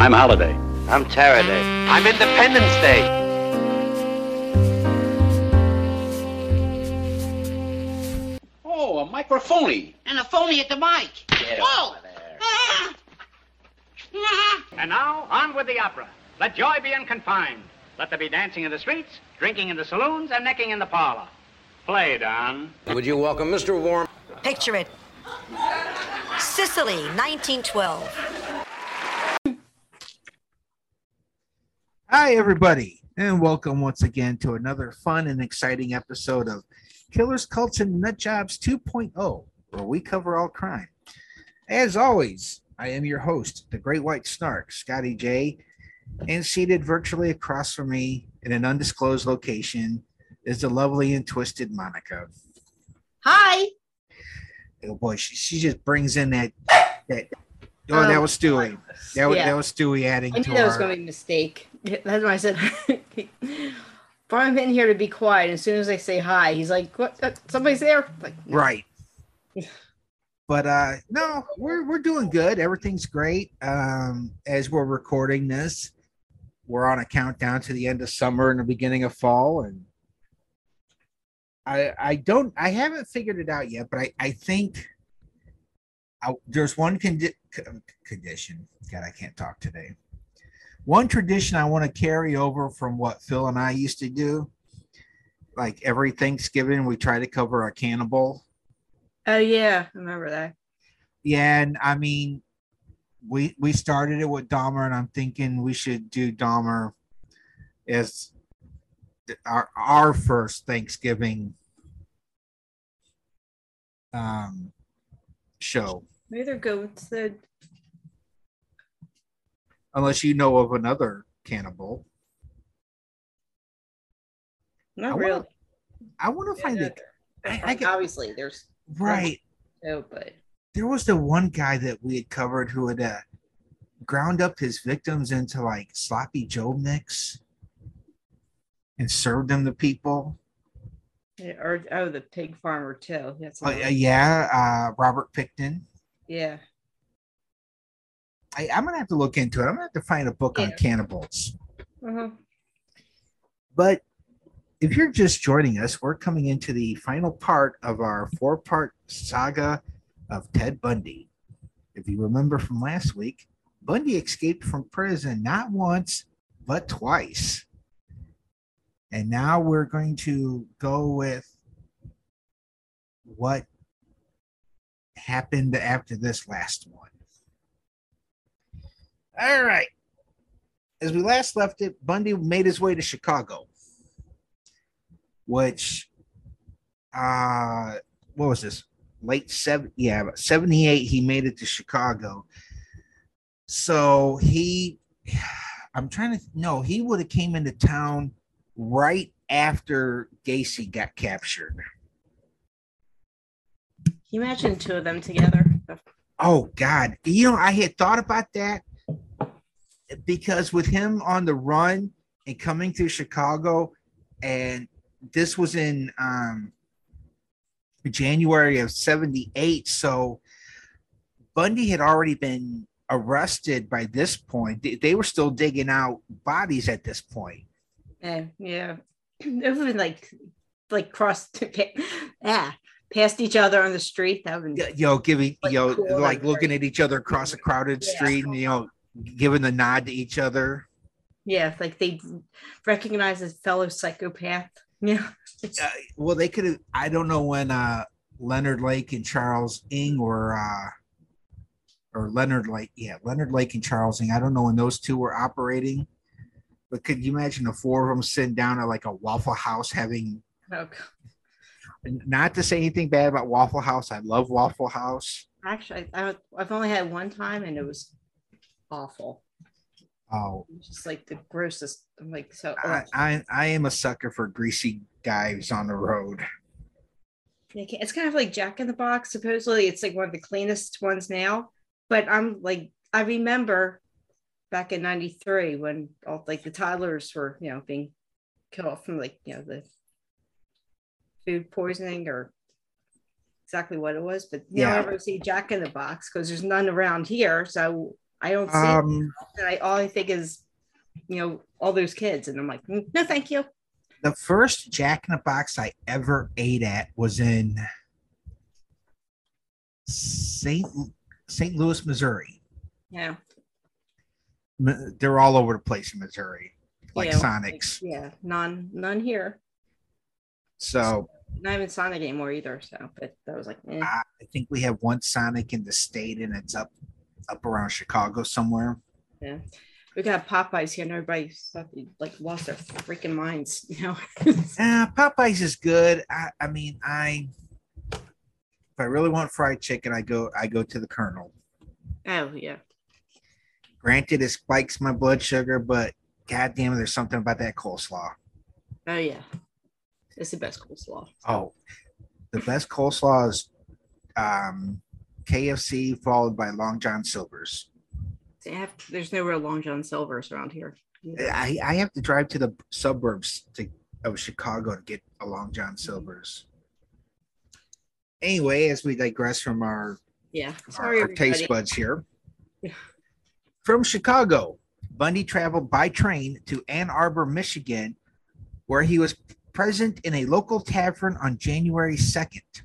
I'm Holiday. I'm Tara Day. I'm Independence Day. Oh, a microphony. And a phony at the mic. Get Whoa! Ah! Ah! And now, on with the opera. Let joy be unconfined. Let there be dancing in the streets, drinking in the saloons, and necking in the parlor. Play, Don. Would you welcome Mr. Warm? Picture it. Sicily, 1912. Hi, everybody, and welcome once again to another fun and exciting episode of Killers, Cults, and Nut Jobs 2.0, where we cover all crime. As always, I am your host, the Great White Snark, Scotty J, and seated virtually across from me in an undisclosed location is the lovely and twisted Monica. Hi. Oh boy, she, she just brings in that that. Oh, that Um, was Stewie. That was yeah. that was Stewie adding I knew that was going to be a mistake. That's why I said, him in here to be quiet. As soon as I say hi, he's like, "What? Uh, somebody's there?" Like, no. Right. But uh no, we're we're doing good. Everything's great. Um as we're recording this, we're on a countdown to the end of summer and the beginning of fall and I I don't I haven't figured it out yet, but I I think I, there's one condi- condition. God, I can't talk today. One tradition I want to carry over from what Phil and I used to do. Like every Thanksgiving, we try to cover a cannibal. Oh yeah, I remember that. Yeah, and I mean, we we started it with Dahmer, and I'm thinking we should do Dahmer as our our first Thanksgiving um show. Maybe they're goats. That Unless you know of another cannibal, I not wanna- really. I want to find Yeah, it. I, I I mean, get, obviously, there's right. no, but There was the one guy that we had covered who had uh, ground up his victims into like sloppy Joe mix and served them to people. yeah, or oh, the pig farmer too. That's Uh, yeah, uh, Robert Pickton. Yeah. I, I'm gonna have to look into it. I'm gonna have to find a book on cannibals. Uh-huh. But if you're just joining us, we're coming into the final part of our four-part saga of Ted Bundy. If you remember from last week, Bundy escaped from prison not once but twice. And now we're going to go with what happened after this last one. All right. As we last left it, Bundy made his way to Chicago, which, uh, what was this? Late seven, yeah, about 78. He made it to Chicago. So he, I'm trying to, no, he would have came into town right after Gacy got captured. You imagine two of them together? Oh God, you know, I had thought about that because with him on the run and coming through Chicago, and this was in um, January of '78, so Bundy had already been arrested by this point. They, they were still digging out bodies at this point. Yeah, yeah. It would have been like, like crossed, yeah, past each other on the street. That would be You know, giving Like, you know, cool, like looking at each other across a crowded Yeah. street, and you know, giving the nod to each other. yeah, like they recognize a fellow psychopath. Yeah, uh, well, they could have. I don't know when uh, Leonard Lake and Charles Ng were, uh, or Leonard Lake, yeah, Leonard Lake and Charles Ng. I don't know when those two were operating, but could you imagine the four of them sitting down at like a Waffle House having? oh, Not to say anything bad about Waffle House, I love Waffle House. actually, I, I've only had one time, and it was awful. Oh, Just like the grossest. I'm like so. I, I I am a sucker for greasy dives on the road. It's kind of like Jack in the Box. Supposedly, it's like one of the cleanest ones now. But I'm like, I remember back in '93 when all like the toddlers were, you know, being killed from like you know the food poisoning or exactly what it was. But now Yeah. I ever see Jack in the Box because there's none around here. So I don't see it. Um, And I all I think is, you know, all those kids, and I'm like, "Mm, no, thank you. the first Jack in the Box I ever ate at was in Saint St. Louis, Missouri. Yeah, They're all over the place in Missouri, like Yeah, Sonics. yeah, none, none here. So Not even Sonic anymore either. So, but that was like, eh. I I think we have one Sonic in the state, and it's up up around Chicago somewhere. yeah. We got Popeyes here, and everybody they, like lost their freaking minds. You know, Uh, Popeyes is good. I, I mean, I if I really want fried chicken, I go I go to the Colonel. oh yeah, Granted, it spikes my blood sugar, but goddamn, there's something about that coleslaw. oh yeah, it's the best coleslaw. Oh, the best coleslaw is um, KFC followed by Long John Silver's. Have, there's no real Long John Silver's around here. I, I have to drive to the suburbs to, of Chicago to get a Long John Silver's. Anyway, as we digress from our Yeah, our, sorry, our taste buds here. From Chicago, Bundy traveled by train to Ann Arbor, Michigan, where he was present in a local tavern on January 2nd.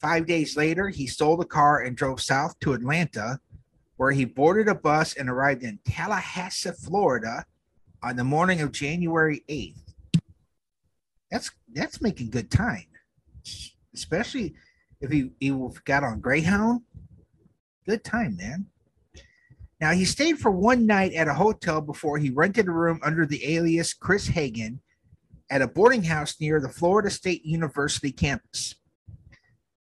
Five days later, he stole the car and drove south to Atlanta, where he boarded a bus and arrived in Tallahassee, Florida on the morning of January 8th. That's that's making good time. Especially if he, he got on Greyhound. Good time, man. Now he stayed for one night at a hotel before he rented a room under the alias Chris Hagen at a boarding house near the Florida State University campus.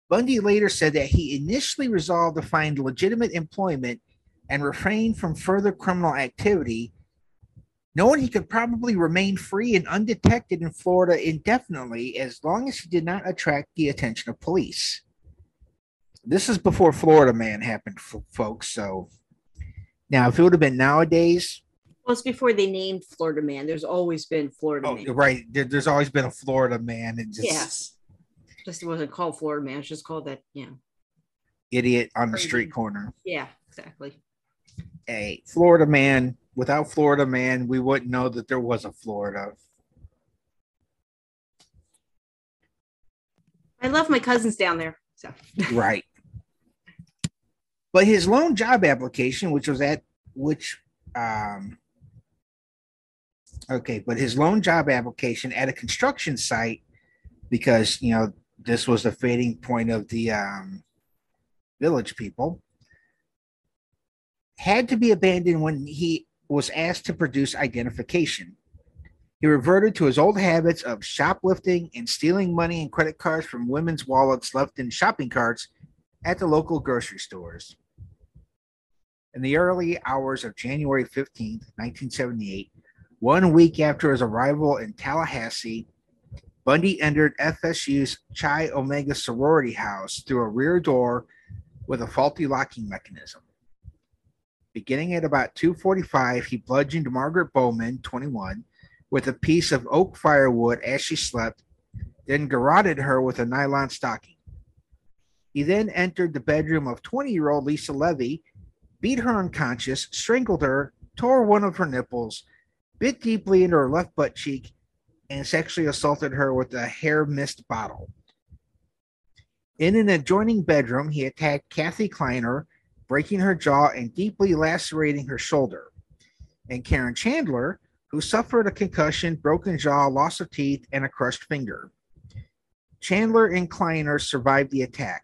Bundy later said that he initially resolved to find legitimate employment and refrain from further criminal activity, knowing he could probably remain free and undetected in Florida indefinitely as long as he did not attract the attention of police. This is before Florida Man happened, folks. So now, if it would have been nowadays, Before they named Florida Man. There's always been Florida oh, Man. right, there, there's always been a Florida Man and just Yes. Just it wasn't called Florida Man. It's just called that. Yeah. idiot on the street corner. Yeah. Exactly. A Florida Man. Without Florida Man, we wouldn't know that there was a Florida. I love my cousins down there. So right. But his lone job application, which was at which um okay, but his lone job application at a construction site, because you know, this was the fading point of the um village people, had to be abandoned when he was asked to produce identification. He reverted to his old habits of shoplifting and stealing money and credit cards from women's wallets left in shopping carts at the local grocery stores. In the early hours of January 15th, 1978, one week after his arrival in Tallahassee, Bundy entered FSU's Chi Omega sorority house through a rear door with a faulty locking mechanism. Beginning at about 2:45, he bludgeoned Margaret Bowman, 21, with a piece of oak firewood as she slept, then garroted her with a nylon stocking. He then entered the bedroom of 20-year-old Lisa Levy, beat her unconscious, strangled her, tore one of her nipples, bit deeply into her left butt cheek, and sexually assaulted her with a hair mist bottle. In an adjoining bedroom, he attacked Kathy Kleiner, breaking her jaw and deeply lacerating her shoulder. And Karen Chandler, who suffered a concussion, broken jaw, loss of teeth, and a crushed finger. Chandler and Kleiner survived the attack.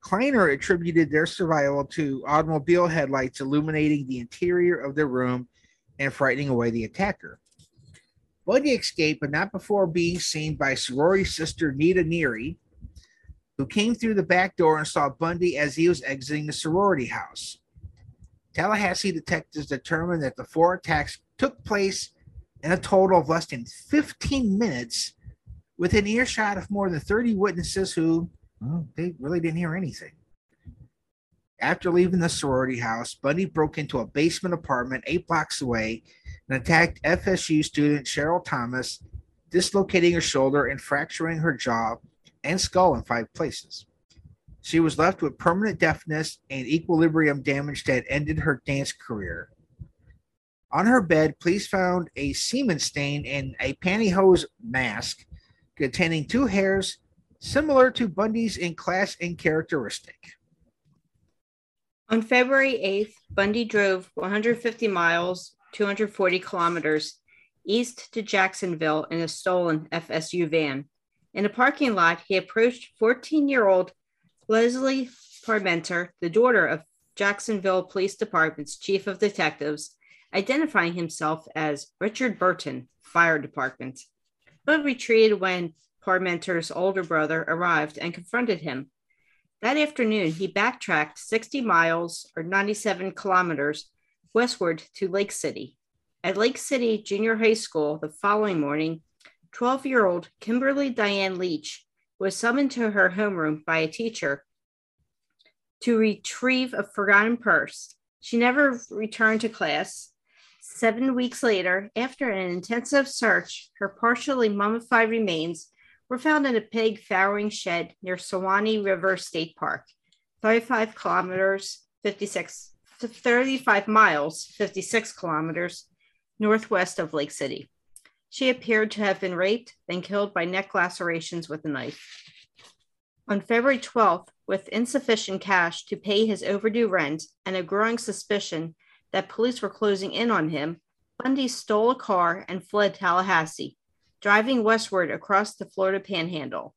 Kleiner attributed their survival to automobile headlights illuminating the interior of their room and frightening away the attacker. Bundy escaped, but not before being seen by sorority sister Nita Neary, who came through the back door and saw Bundy as he was exiting the sorority house. Tallahassee detectives determined that the four attacks took place in a total of less than 15 minutes within earshot of more than 30 witnesses who well, they really didn't hear anything. After leaving the sorority house, Bundy broke into a basement apartment eight blocks away and attacked FSU student Cheryl Thomas, dislocating her shoulder and fracturing her jaw and skull in five places. She was left with permanent deafness and equilibrium damage that ended her dance career. On her bed, police found a semen stain and a pantyhose mask containing two hairs similar to Bundy's in class and characteristic. On February 8th, Bundy drove 150 miles, 240 kilometers east to Jacksonville in a stolen FSU van. In a parking lot, he approached 14 year old Leslie Parmenter, the daughter of Jacksonville Police Department's chief of detectives, identifying himself as Richard Burton, Fire Department, but retreated when Parmenter's older brother arrived and confronted him. That afternoon, he backtracked 60 miles or 97 kilometers westward to Lake City. At Lake City Junior High School the following morning, 12 year old Kimberly Diane Leach was summoned to her homeroom by a teacher to retrieve a forgotten purse. She never returned to class. Seven weeks later, after an intensive search, her partially mummified remains were found in a pig farrowing shed near Suwannee River State Park, 35 kilometers, 56 to 35 miles, 56 kilometers northwest of Lake City. She appeared to have been raped and killed by neck lacerations with a knife. On February 12th, with insufficient cash to pay his overdue rent and a growing suspicion that police were closing in on him, Bundy stole a car and fled Tallahassee, driving westward across the Florida Panhandle.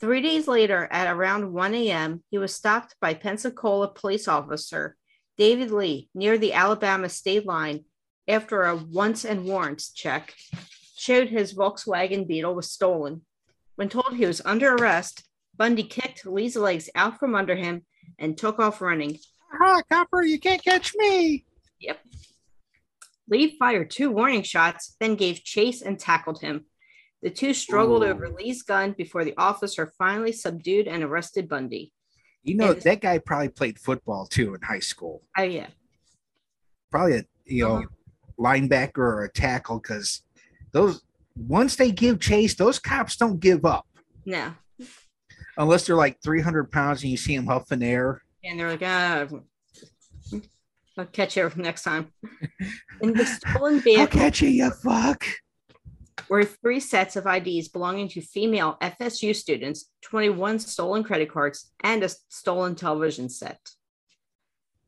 Three days later, at around 1 a.m., he was stopped by Pensacola police officer David Lee near the Alabama state line after a wants and warrants check showed his Volkswagen Beetle was stolen. When told he was under arrest, Bundy kicked Lee's legs out from under him and took off running. Ha, copper, you can't catch me. Yep. Lee fired two warning shots, then gave chase and tackled him. The two struggled Ooh. over Lee's gun before the officer finally subdued and arrested Bundy. You know, And- that guy probably played football too in high school. Oh, yeah. Probably a you know linebacker or a tackle because those once they give chase, those cops don't give up No. unless they're like 300 pounds and you see them huffing air. And they're like, ah, I'll catch you next time. In the stolen vehicle, I'll catch you, you fuck. were three sets of IDs belonging to female FSU students, 21 stolen credit cards, and a stolen television set.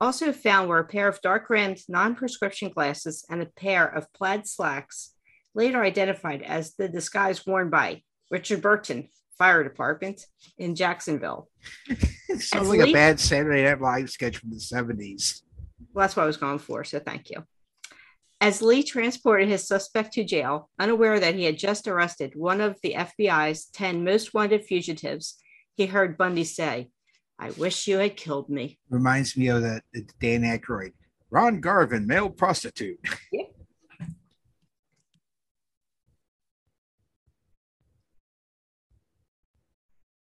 Also found were a pair of dark rimmed non prescription glasses and a pair of plaid slacks, later identified as the disguise worn by Richard Burton, Fire Department in Jacksonville. Sounds As like a bad Saturday Night Live sketch from the 70s. Well, that's what I was going for, so thank you. As Lee transported his suspect to jail, unaware that he had just arrested one of the FBI's 10 most wanted fugitives, he heard Bundy say, I wish you had killed me. Reminds me of the Dan Aykroyd. Ron Garvin, male prostitute.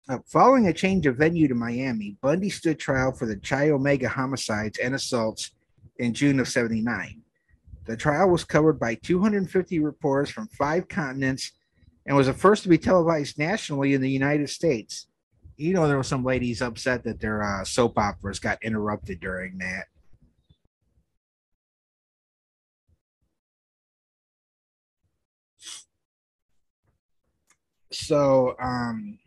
Uh, following a change of venue to Miami, Bundy stood trial for the Chi Omega homicides and assaults in June of 79. The trial was covered by 250 reporters from five continents and was the first to be televised nationally in the United States. You know, there were some ladies upset that their uh, soap operas got interrupted during that. So, um,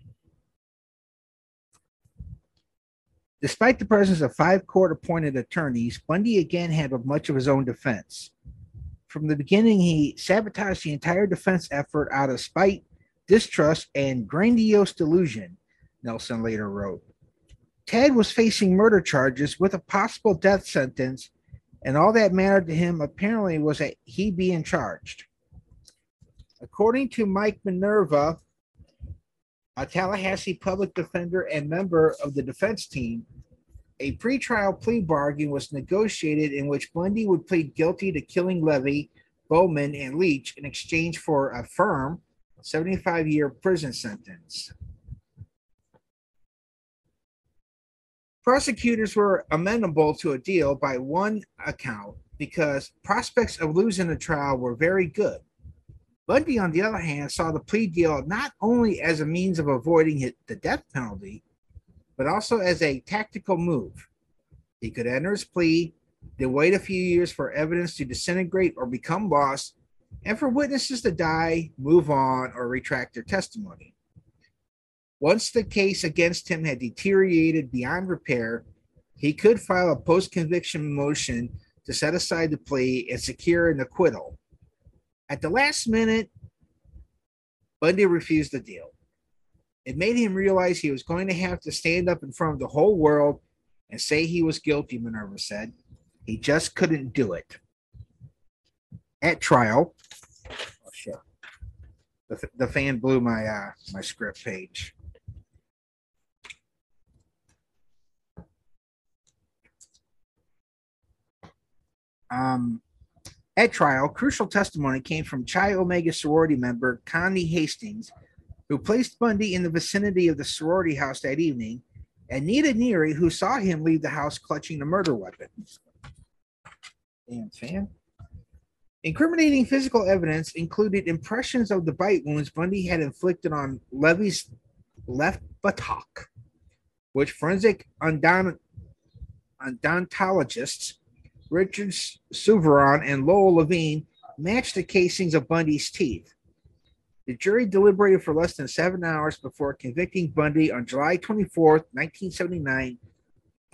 despite the presence of five court appointed attorneys, Bundy again handled much of his own defense. From the beginning, he sabotaged the entire defense effort out of spite, distrust, and grandiose delusion, Nelson later wrote. Ted was facing murder charges with a possible death sentence, and all that mattered to him apparently was that he being charged. According to Mike Minerva, a Tallahassee public defender and member of the defense team, a pretrial plea bargain was negotiated in which Bundy would plead guilty to killing Levy, Bowman, and Leach in exchange for a firm 75 year prison sentence. Prosecutors were amenable to a deal by one account because prospects of losing the trial were very good. Bundy, on the other hand, saw the plea deal not only as a means of avoiding the death penalty, but also as a tactical move. He could enter his plea, then wait a few years for evidence to disintegrate or become lost, and for witnesses to die, move on, or retract their testimony. Once the case against him had deteriorated beyond repair, he could file a post conviction motion to set aside the plea and secure an acquittal. At the last minute, Bundy refused the deal. It made him realize he was going to have to stand up in front of the whole world and say he was guilty, Minerva said. He just couldn't do it. At trial, oh shit, the, the fan blew my uh, my script page. Um, at trial, crucial testimony came from Chi Omega sorority member Connie Hastings, who placed Bundy in the vicinity of the sorority house that evening, and Nita Neary, who saw him leave the house clutching the murder weapon. Damn fan. Incriminating physical evidence included impressions of the bite wounds Bundy had inflicted on Levy's left buttock, which forensic odontologists Richard Souviron and Lowell Levine matched the casings of Bundy's teeth. The jury deliberated for less than seven hours before convicting Bundy on July 24, 1979,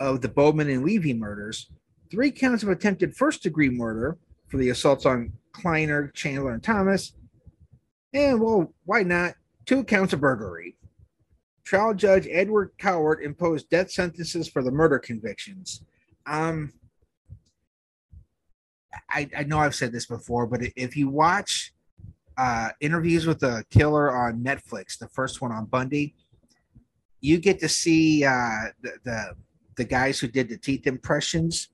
of the Bowman and Levy murders, three counts of attempted first degree murder for the assaults on Kleiner, Chandler, and Thomas, and, well, why not, two counts of burglary. Trial Judge Edward Cowart imposed death sentences for the murder convictions. Um, I, I know I've said this before, but if you watch uh, interviews with the killer on Netflix, the first one on Bundy, you get to see uh, the, the the guys who did the teeth impressions,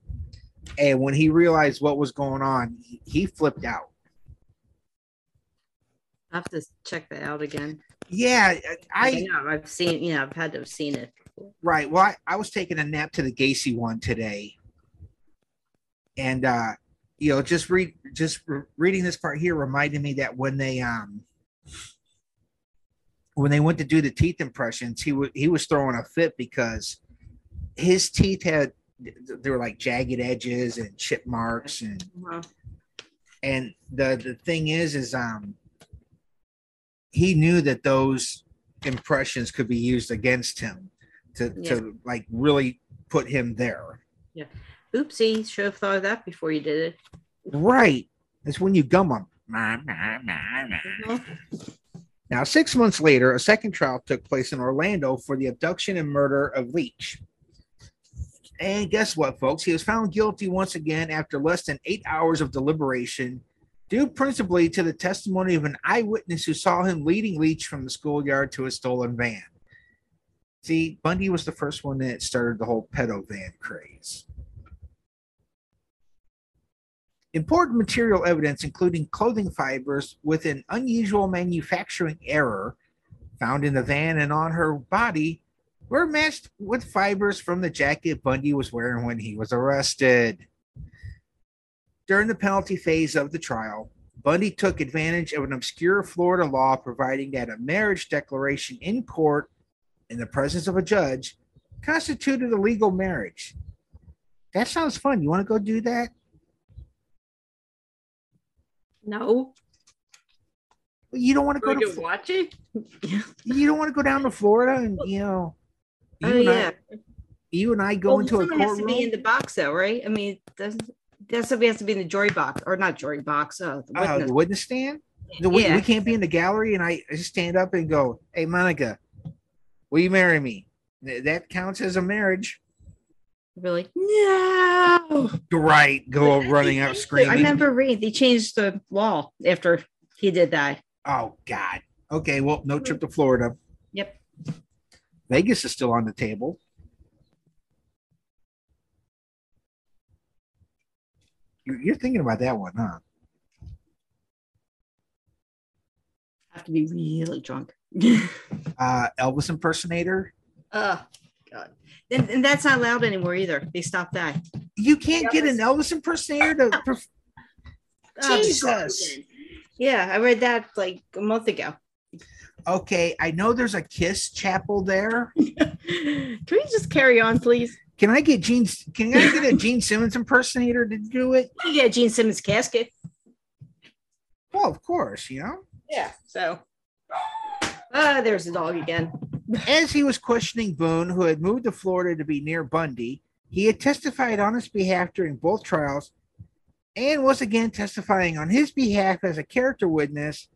and when he realized what was going on, he, he flipped out. I have to check that out again. Yeah, I, I know I've seen, you know, I've had to have seen it. right. Well, I, I was taking a nap to the Gacy one today, and uh, you know, just read just re- reading this part here reminded me that when they um when they went to do the teeth impressions, he was he was throwing a fit because his teeth had they were like jagged edges and chip marks and Wow. and the the thing is is um he knew that those impressions could be used against him to to like really put him there Oopsie, should have thought of that before you did it. right. It's when you gum them mm-hmm. now six months later a second trial took place in orlando for the abduction and murder of leach. And guess what folks? He was found guilty once again after less than eight hours of deliberation due principally to the testimony of an eyewitness who saw him leading leach from the schoolyard to a stolen van. See bundy was the first one that started the whole pedo van craze Important material evidence, including clothing fibers with an unusual manufacturing error found in the van and on her body, were matched with fibers from the jacket Bundy was wearing when he was arrested. During the penalty phase of the trial, Bundy took advantage of an obscure Florida law providing that a marriage declaration in court in the presence of a judge constituted a legal marriage. That sounds fun. You want to go do that? No. You don't want to go to Fl- watch it? you don't want to go down to Florida and you know you, Oh and, yeah. I, you and I go Well, into a someone has to be in the box though, right? I mean, doesn't that somebody has to be in the jury box or not jury box? Uh, the Uh, witness. the witness stand. The, we, Yeah. we can't be in the gallery, and I, I just stand up and go, "Hey, Monica, will you marry me?" That counts as a marriage, really? No. right? Go running out screaming. I screaming. remember reading they changed the law after he did that. Oh God. Okay, well, no trip to Florida. Yep. Vegas is still on the table. You're, you're thinking about that one, huh? Have to be really drunk. Uh, Elvis impersonator. oh God. And, and that's not allowed anymore either. They stopped that. You can't get an Elvis impersonator to. perf- Oh, Jesus. Yeah, I read that like a month ago. Okay, I know there's a Kiss chapel there. Can we just carry on, please? Can I get Gene? Can I get a Gene Simmons impersonator to do it? You get Gene Simmons casket. Well, of course, you know. Yeah. So, ah, there's the dog again. As he was questioning Boone, who had moved to Florida to be near Bundy, he had testified on his behalf during both trials and was again testifying on his behalf as a character witness.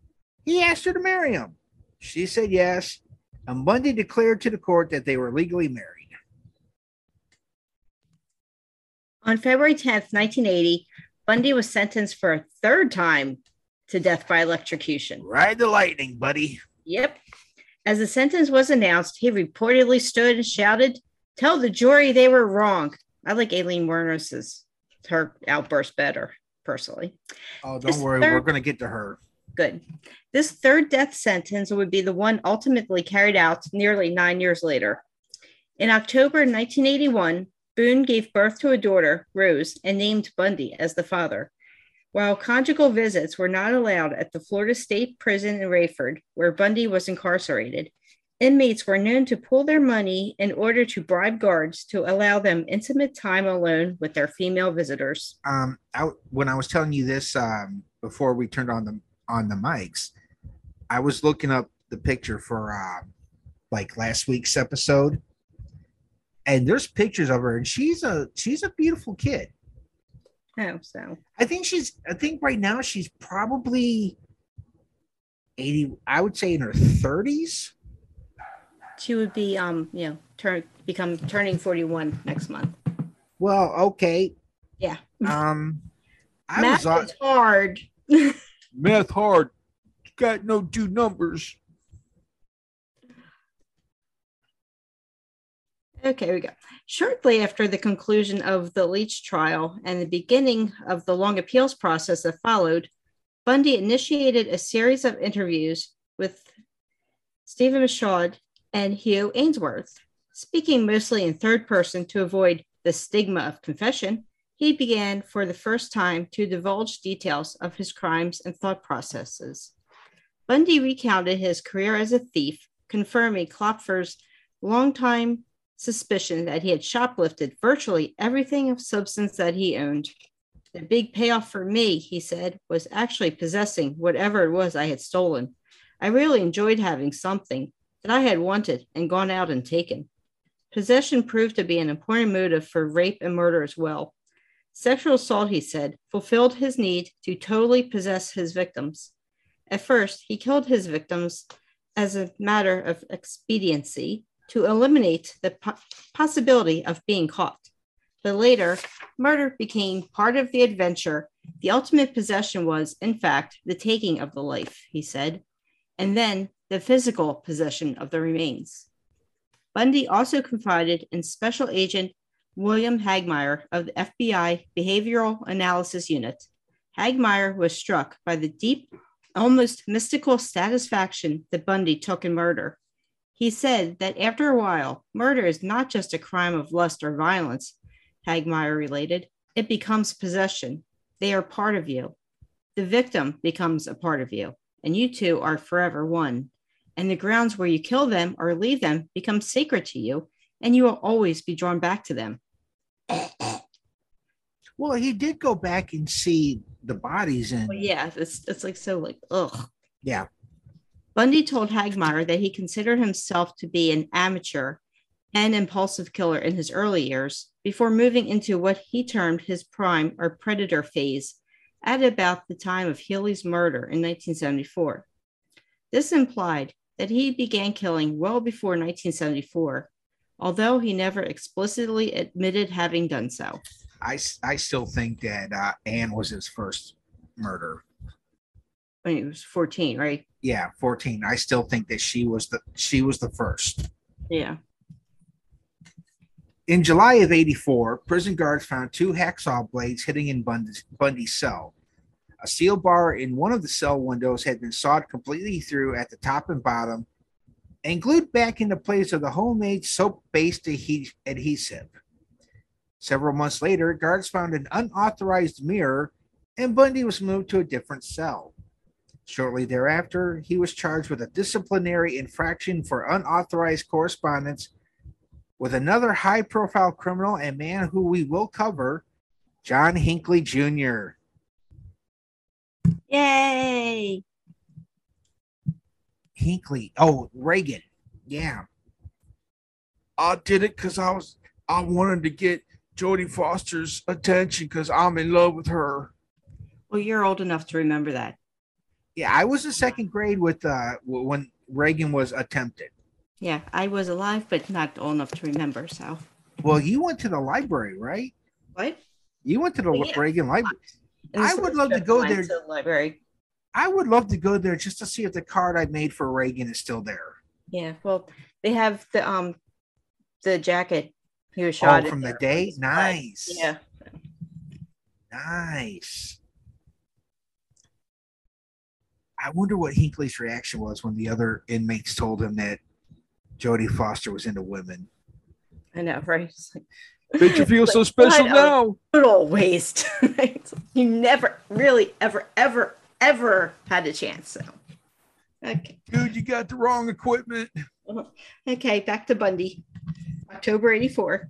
He asked her to marry him. She said yes, and Bundy declared to the court that they were legally married. On February 10th, 1980, Bundy was sentenced for a third time to death by electrocution. Ride the lightning, buddy. Yep. As the sentence was announced, he reportedly stood and shouted, Tell the jury they were wrong. I like Aileen Wuornos's her outburst better, personally. Oh, don't This worry, third- we're going to get to her. Good. This third death sentence would be the one ultimately carried out nearly nine years later. In October 1981, Boone gave birth to a daughter, Rose, and named Bundy as the father. While conjugal visits were not allowed at the Florida State Prison in Raiford, where Bundy was incarcerated, inmates were known to pool their money in order to bribe guards to allow them intimate time alone with their female visitors. Um, I, when I was telling you this um, before we turned on the on the mics, I was looking up the picture for uh, like last week's episode, and there's pictures of her, and she's a she's a beautiful kid. Oh, so I think she's. I think right now she's probably eighty. I would say in her thirties. she would be um you know turn become turning 41 next month Well, okay. yeah Um, I math was on is hard math hard. Got no two numbers. Okay we go shortly after the conclusion of the leach trial and the beginning of the long appeals process that followed bundy initiated a series of interviews with stephen michaud and hugh aynesworth speaking mostly in third person to avoid the stigma of confession he began for the first time to divulge details of his crimes and thought processes. Bundy recounted his career as a thief, confirming Kloepfer's longtime suspicion that he had shoplifted virtually everything of substance that he owned. The big payoff for me, he said, was actually possessing whatever it was I had stolen. I really enjoyed having something that I had wanted and gone out and taken. Possession proved to be an important motive for rape and murder as well. Sexual assault, he said, fulfilled his need to totally possess his victims. At first, he killed his victims as a matter of expediency to eliminate the po- possibility of being caught. But later, murder became part of the adventure. The ultimate possession was, in fact, the taking of the life, he said, and then the physical possession of the remains. Bundy also confided in Special Agent William Hagmaier of the FBI Behavioral Analysis Unit. Hagmaier was struck by the deep, almost mystical satisfaction that Bundy took in murder. He said that after a while, murder is not just a crime of lust or violence, Hagmaier related, it becomes possession. They are part of you. The victim becomes a part of you, and you two are forever one. And the grounds where you kill them or leave them become sacred to you, and you will always be drawn back to them. Well, he did go back and see the bodies and Well, yeah, it's, it's like so like, ugh. yeah. Bundy told Hagmaier that he considered himself to be an amateur and impulsive killer in his early years before moving into what he termed his prime or predator phase at about the time of Healy's murder in 1974. This implied that he began killing well before 1974, although he never explicitly admitted having done so. I still think that uh, Ann was his first murder. He was 14, right? Yeah, 14. I still think that she was the she was the first. Yeah. In July of 84, prison guards found two hacksaw blades hitting in Bundy's, Bundy's cell. A steel bar in one of the cell windows had been sawed completely through at the top and bottom and glued back into place with a homemade soap based adhesive. Several months later, guards found an unauthorized mirror and Bundy was moved to a different cell. Shortly thereafter, he was charged with a disciplinary infraction for unauthorized correspondence with another high profile criminal and man who we will cover, John Hinckley Jr. Yay! Hinckley. Oh, Reagan. Yeah. I did it because I was I wanted to get Jodie Foster's attention because I'm in love with her. Well, you're old enough to remember that. Yeah, I was in second grade with uh when Reagan was attempted. Yeah, I was alive, but not old enough to remember. So Well, you went to the library, right? what? You went to the yeah. Reagan library. I would love to go there. to the library. I would love to go there just to see if the card I made for Reagan is still there. Yeah, well, they have the um the jacket he was Oh, shot in from the there. day? Nice. Yeah, Nice. I wonder what Hinckley's reaction was when the other inmates told him that Jodie Foster was into women. I know, right? It's like, Did you feel so special what a now? Total waste. It's you never really ever ever ever had a chance. So okay, Dude, you got the wrong equipment. Uh-huh. okay, back to Bundy. October '84.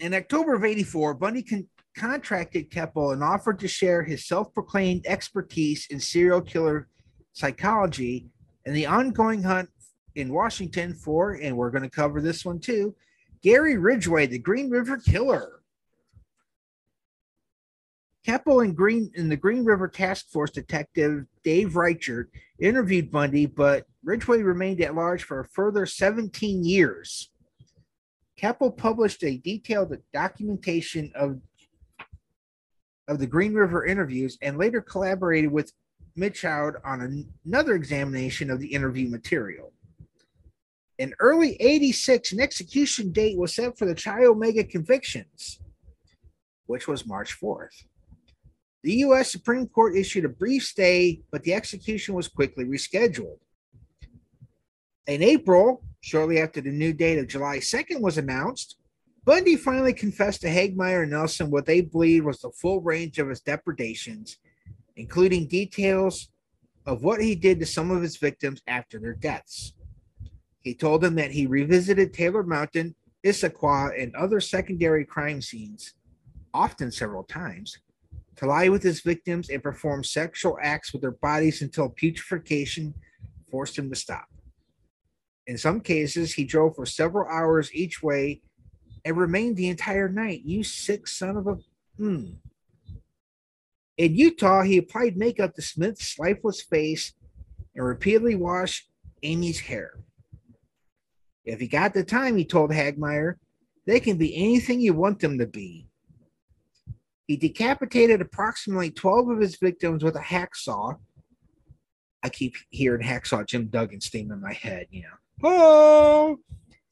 In October of 84, Bundy con- contracted Keppel and offered to share his self proclaimed expertise in serial killer psychology and the ongoing hunt in Washington for, and we're going to cover this one too, Gary Ridgway, the Green River Killer. Keppel and Green and the Green River Task Force detective Dave Reichert interviewed Bundy, but Ridgway remained at large for a further 17 years. Keppel published a detailed documentation of, of the Green River interviews and later collaborated with Mitchoud on an- another examination of the interview material. In early 86, an execution date was set for the Chi Omega convictions, which was March 4th. The U.S. Supreme Court issued a brief stay, but the execution was quickly rescheduled. In April, shortly after the new date of July 2nd was announced, Bundy finally confessed to Hagmaier and Nelson what they believed was the full range of his depredations, including details of what he did to some of his victims after their deaths. He told them that he revisited Taylor Mountain, Issaquah, and other secondary crime scenes, often several times, to lie with his victims and perform sexual acts with their bodies until putrefaction forced him to stop. In some cases, he drove for several hours each way and remained the entire night. You sick son of a. Hmm. In Utah, he applied makeup to Smith's lifeless face and repeatedly washed Aime's hair. If you got the time, he told Hagmaier, they can be anything you want them to be. He decapitated approximately 12 of his victims with a hacksaw. I keep hearing hacksaw Jim Duggan's theme in my head, you know. Oh!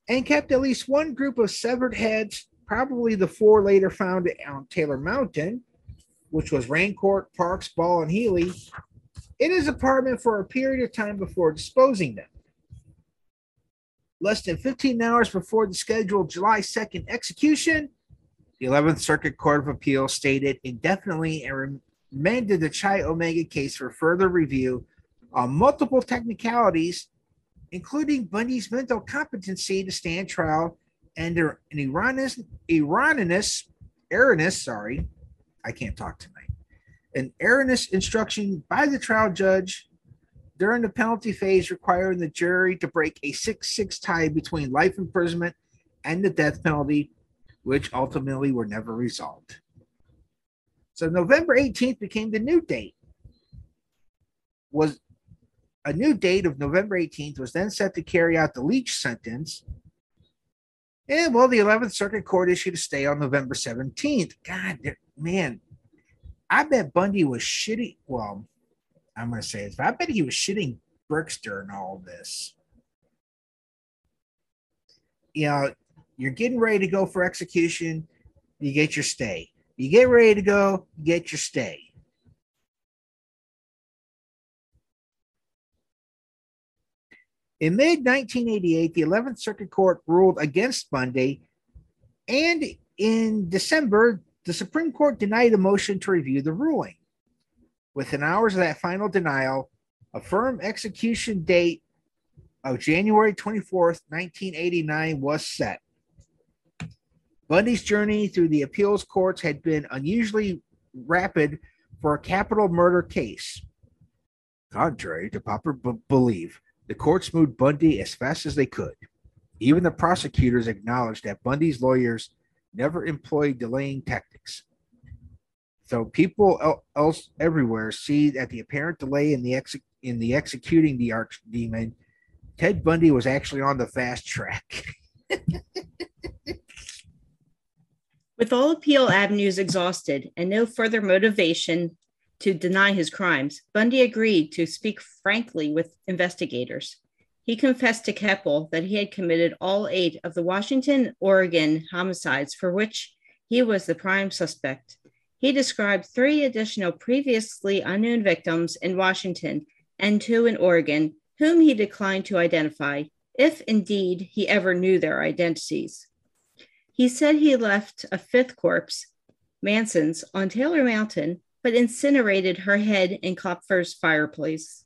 And kept at least one group of severed heads, probably the four later found on Taylor Mountain, which was Rancourt, Parks, Ball, and Healy, in his apartment for a period of time before disposing them. Less than 15 hours before the scheduled July 2nd execution, the 11th Circuit Court of Appeal stated indefinitely and remanded the Chi Omega case for further review on multiple technicalities, including Bundy's mental competency to stand trial and an erroneous, erroneous, erroneous, sorry, I can't talk tonight, an erroneous instruction by the trial judge during the penalty phase requiring the jury to break a 6-6 tie between life imprisonment and the death penalty, which ultimately were never resolved. So November 18th became the new date. Was a new date of November 18th was then set to carry out the Leach sentence. And well, the 11th Circuit Court issued a stay on November 17th. God, man, I bet Bundy was shitty. Well, I'm going to say this, but I bet he was shitting bricks during all this. You know, you're getting ready to go for execution, you get your stay. You get ready to go, you get your stay. In mid 1988, the 11th Circuit Court ruled against Bundy, and in December, the Supreme Court denied a motion to review the ruling. Within hours of that final denial, A firm execution date of January 24th, 1989 was set. Bundy's journey through the appeals courts had been unusually rapid for a capital murder case. Contrary to popular b- belief, the courts moved Bundy as fast as they could. Even the prosecutors acknowledged that Bundy's lawyers never employed delaying tactics. So people el- else everywhere see that the apparent delay in the ex- in the executing the archdemon, Ted Bundy was actually on the fast track. With all appeal avenues exhausted and no further motivation to deny his crimes, Bundy agreed to speak frankly with investigators. He confessed to Keppel that he had committed all eight of the Washington, Oregon homicides for which he was the prime suspect. He described three additional previously unknown victims in Washington and two in Oregon, whom he declined to identify, if indeed he ever knew their identities. He said he left a fifth corpse, Manson's, on Taylor Mountain, but incinerated her head in Kloepfer's fireplace.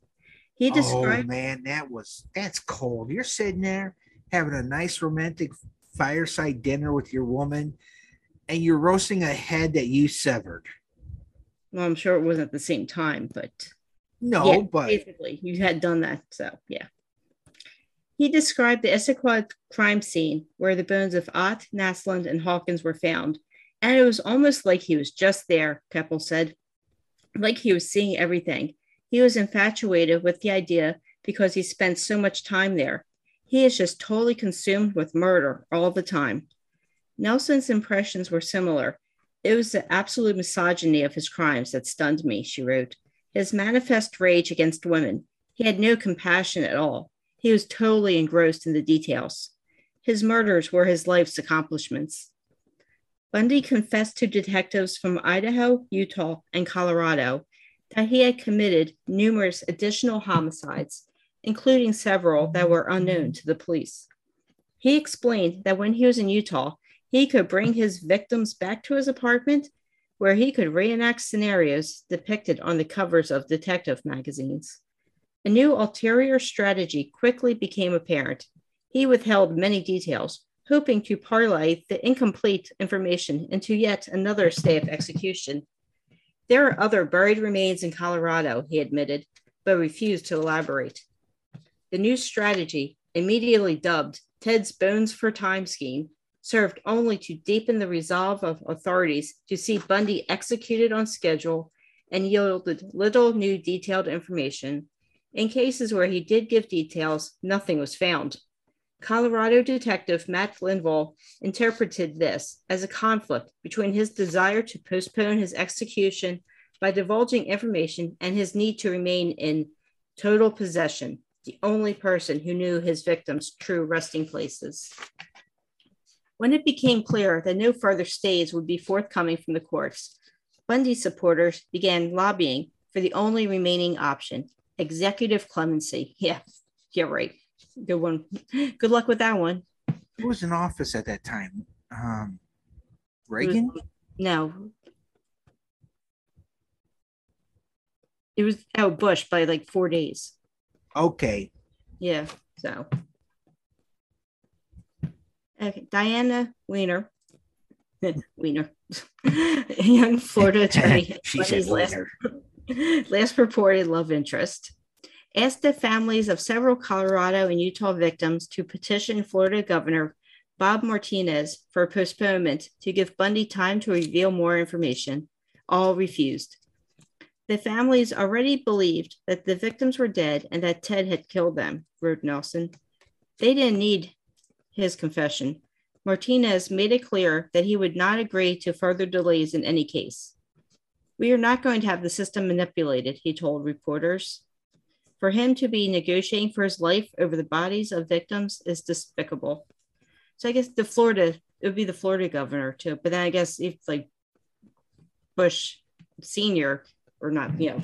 He described, oh described man, that was that's cold. You're sitting there having a nice romantic fireside dinner with your woman, and you're roasting a head that you severed. well, I'm sure it wasn't at the same time, but No, yeah, but basically you had done that. So yeah. He described the Issaquah crime scene where the bones of Ott, Naslund, and Hawkins were found, and it was almost like he was just there, Keppel said. Like he was seeing everything. He was infatuated with the idea because he spent so much time there. He is just totally consumed with murder all the time. Nelson's impressions were similar. It was the absolute misogyny of his crimes that stunned me, she wrote. His manifest rage against women. He had no compassion at all. He was totally engrossed in the details. His murders were his life's accomplishments. Bundy confessed to detectives from Idaho, Utah, and Colorado he had committed numerous additional homicides, including several that were unknown to the police. He explained that when he was in Utah, he could bring his victims back to his apartment where he could reenact scenarios depicted on the covers of detective magazines. A new ulterior strategy quickly became apparent. He withheld many details, hoping to parlay the incomplete information into yet another stay of execution. There are other buried remains in Colorado, he admitted, but refused to elaborate. The new strategy, immediately dubbed Ted's Bones for Time scheme, served only to deepen the resolve of authorities to see Bundy executed on schedule and yielded little new detailed information. In cases where he did give details, nothing was found. Colorado detective Matt Lindvall interpreted this as a conflict between his desire to postpone his execution by divulging information and his need to remain in total possession, the only person who knew his victims' true resting places. When it became clear that no further stays would be forthcoming from the courts, Bundy supporters began lobbying for the only remaining option executive clemency. Yeah, yeah, right. Good one. Good luck with that one. who was in office at that time? Um, Reagan. No. It was oh Bush by like four days. Okay, Yeah. So okay, Diana Weiner. Weiner. young Florida attorney. she said last, last reported love interest. Asked the families of several Colorado and Utah victims to petition Florida Governor Bob Martinez for a postponement to give Bundy time to reveal more information. All refused. The families already believed that the victims were dead and that Ted had killed them, wrote Nelson. They didn't need his confession. Martinez made it clear that he would not agree to further delays in any case. We are not going to have the system manipulated, he told reporters. For him to be negotiating for his life over the bodies of victims is despicable. So I guess the Florida, it would be the Florida governor too. But then I guess if like Bush senior or not, you know,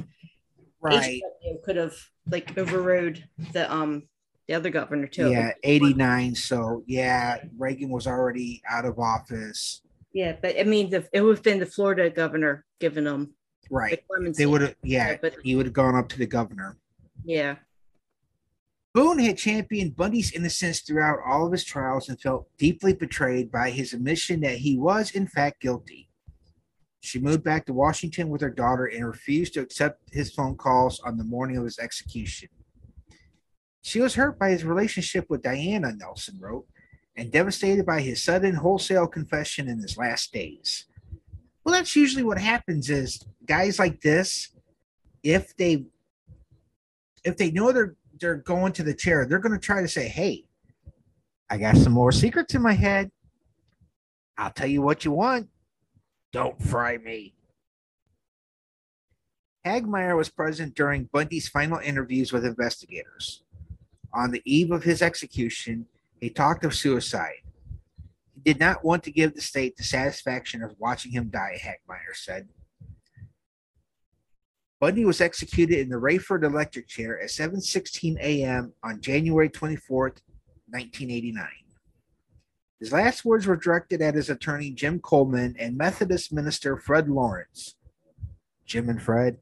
Right. HW could have like overrode the um the other governor too. Yeah, 89. So, yeah, Reagan was already out of office. Yeah, but I mean, the, it would have been the Florida governor giving them Right. clemency. They would have, yeah, Yeah, but- he would have gone up to the governor. Yeah. Boone had championed Bundy's innocence throughout all of his trials and felt deeply betrayed by his admission that he was, in fact, guilty. She moved back to Washington with her daughter and refused to accept his phone calls on the morning of his execution. She was hurt by his relationship with Diana, Nelson wrote, and devastated by his sudden wholesale confession in his last days. Well, that's usually what happens is guys like this, if they if they know they're they're going to the chair, they're going to try to say, "Hey, I got some more secrets in my head. I'll tell you what you want. Don't fry me." Hagmaier was present during Bundy's final interviews with investigators. On the eve of his execution, he talked of suicide. He did not want to give the state the satisfaction of watching him die, Hagmaier said. Bundy was executed in the Raiford electric chair at 7:16 a.m. on January 24th, 1989. His last words were directed at his attorney Jim Coleman and Methodist minister Fred Lawrence. Jim and Fred,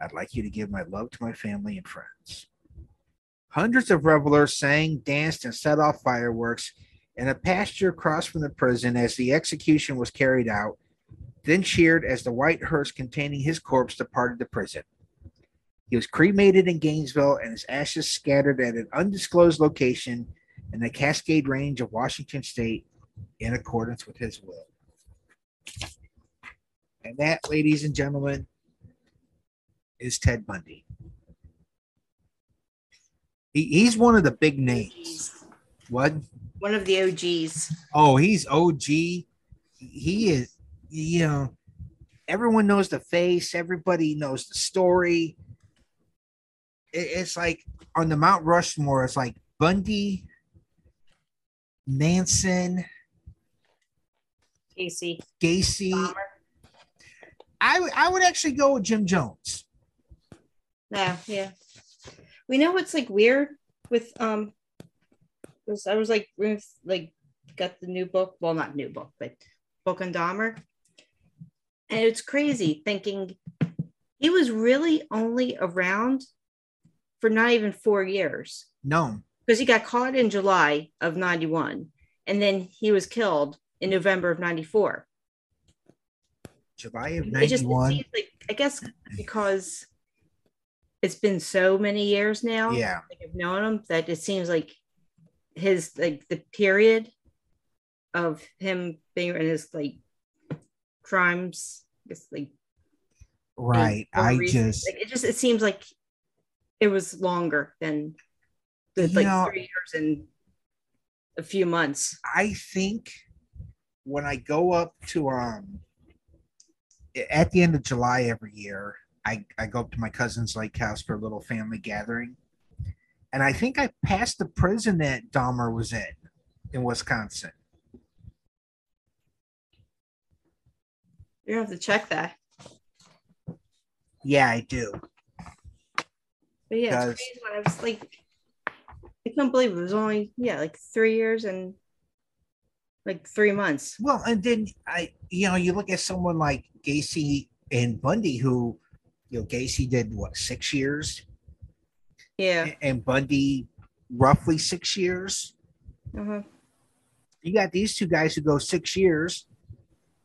I'd like you to give my love to my family and friends. Hundreds of revelers sang, danced, and set off fireworks in a pasture across from the prison as the execution was carried out then cheered as the white hearse containing his corpse departed the prison. He was cremated in Gainesville and his ashes scattered at an undisclosed location in the Cascade Range of Washington State in accordance with his will. And that, ladies and gentlemen, is Ted Bundy. He, he's one of the big names. What? One of the OGs. Oh, he's OG. He is you know, everyone knows the face, everybody knows the story. It's like on the Mount Rushmore, it's like Bundy, Manson, Gacy. Gacy. I would I would actually go with Jim Jones. Yeah, yeah. We know what's like weird with um was I was like with like got the new book, well not new book, but book on Dahmer. And it's crazy thinking he was really only around for not even four years No, because he got caught in July of 91 and then he was killed in November of 94. July of It just it '91. seems like, I guess because it's been so many years now. Yeah, like I've known him that it seems like his like the period of him being in his like crimes, it's like right. I recent. just like, it just it seems like it was longer than the like know- three years and a few months. I think when I go up to um at the end of July every year, I, I go up to my cousin's lake house for a little family gathering. And I think I passed the prison that Dahmer was in in Wisconsin. You have to check that. Yeah, I do. But yeah, it's crazy when I was like I couldn't believe it was only yeah, like three years and like three months. Well, and then I, you know, you look at someone like Gacy and Bundy, who, you know, Gacy did what six years, Yeah. and Bundy roughly six years. Uh-huh. You got these two guys who go six years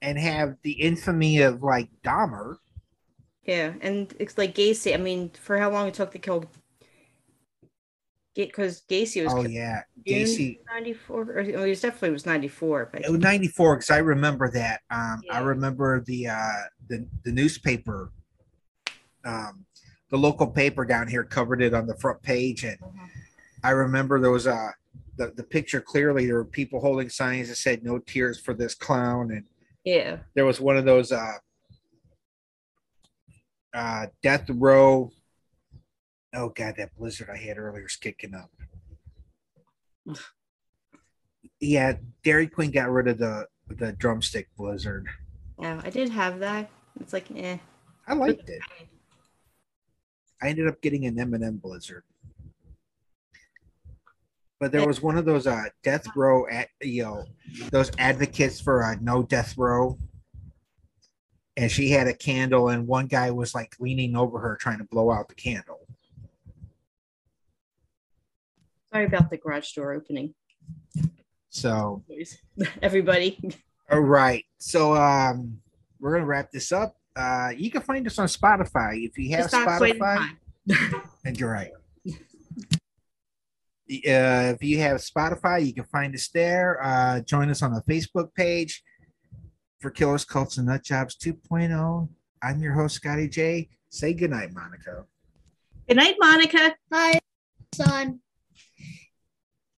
and have the infamy of like Dahmer. Yeah, and it's like Gacy. I mean, for how long it took to kill? Because Gacy was Oh killed yeah, Gacy. ninety four. Or oh, he was definitely was ninety four. But It was ninety four because I remember that. Um, I remember the uh, the the newspaper, um, the local paper down here covered it on the front page, and Mhm. I remember there was a the, the picture clearly. There were people holding signs that said "No tears for this clown," and yeah, there was one of those uh, uh, death row. Oh god, that blizzard I had earlier is kicking up. Yeah, Dairy Queen got rid of the the drumstick blizzard. yeah, I did have that. It's like, eh. I liked it. I ended up getting an M&M blizzard. But there was one of those uh, death row at you know those advocates for uh, no death row, and she had a candle, and one guy was like leaning over her trying to blow out the candle. Sorry about the garage door opening. So, Everybody. all right. So, um, we're gonna wrap this up. Uh, you can find us on Spotify if you have Just not quite in Spotify. And you're right. Uh, if you have Spotify, you can find us there. Uh, join us on the Facebook page for Killers, Cults, and Nut Jobs 2.0. I'm your host, Scotty J. Say goodnight, Monica. Good night, Monica. Hi, son.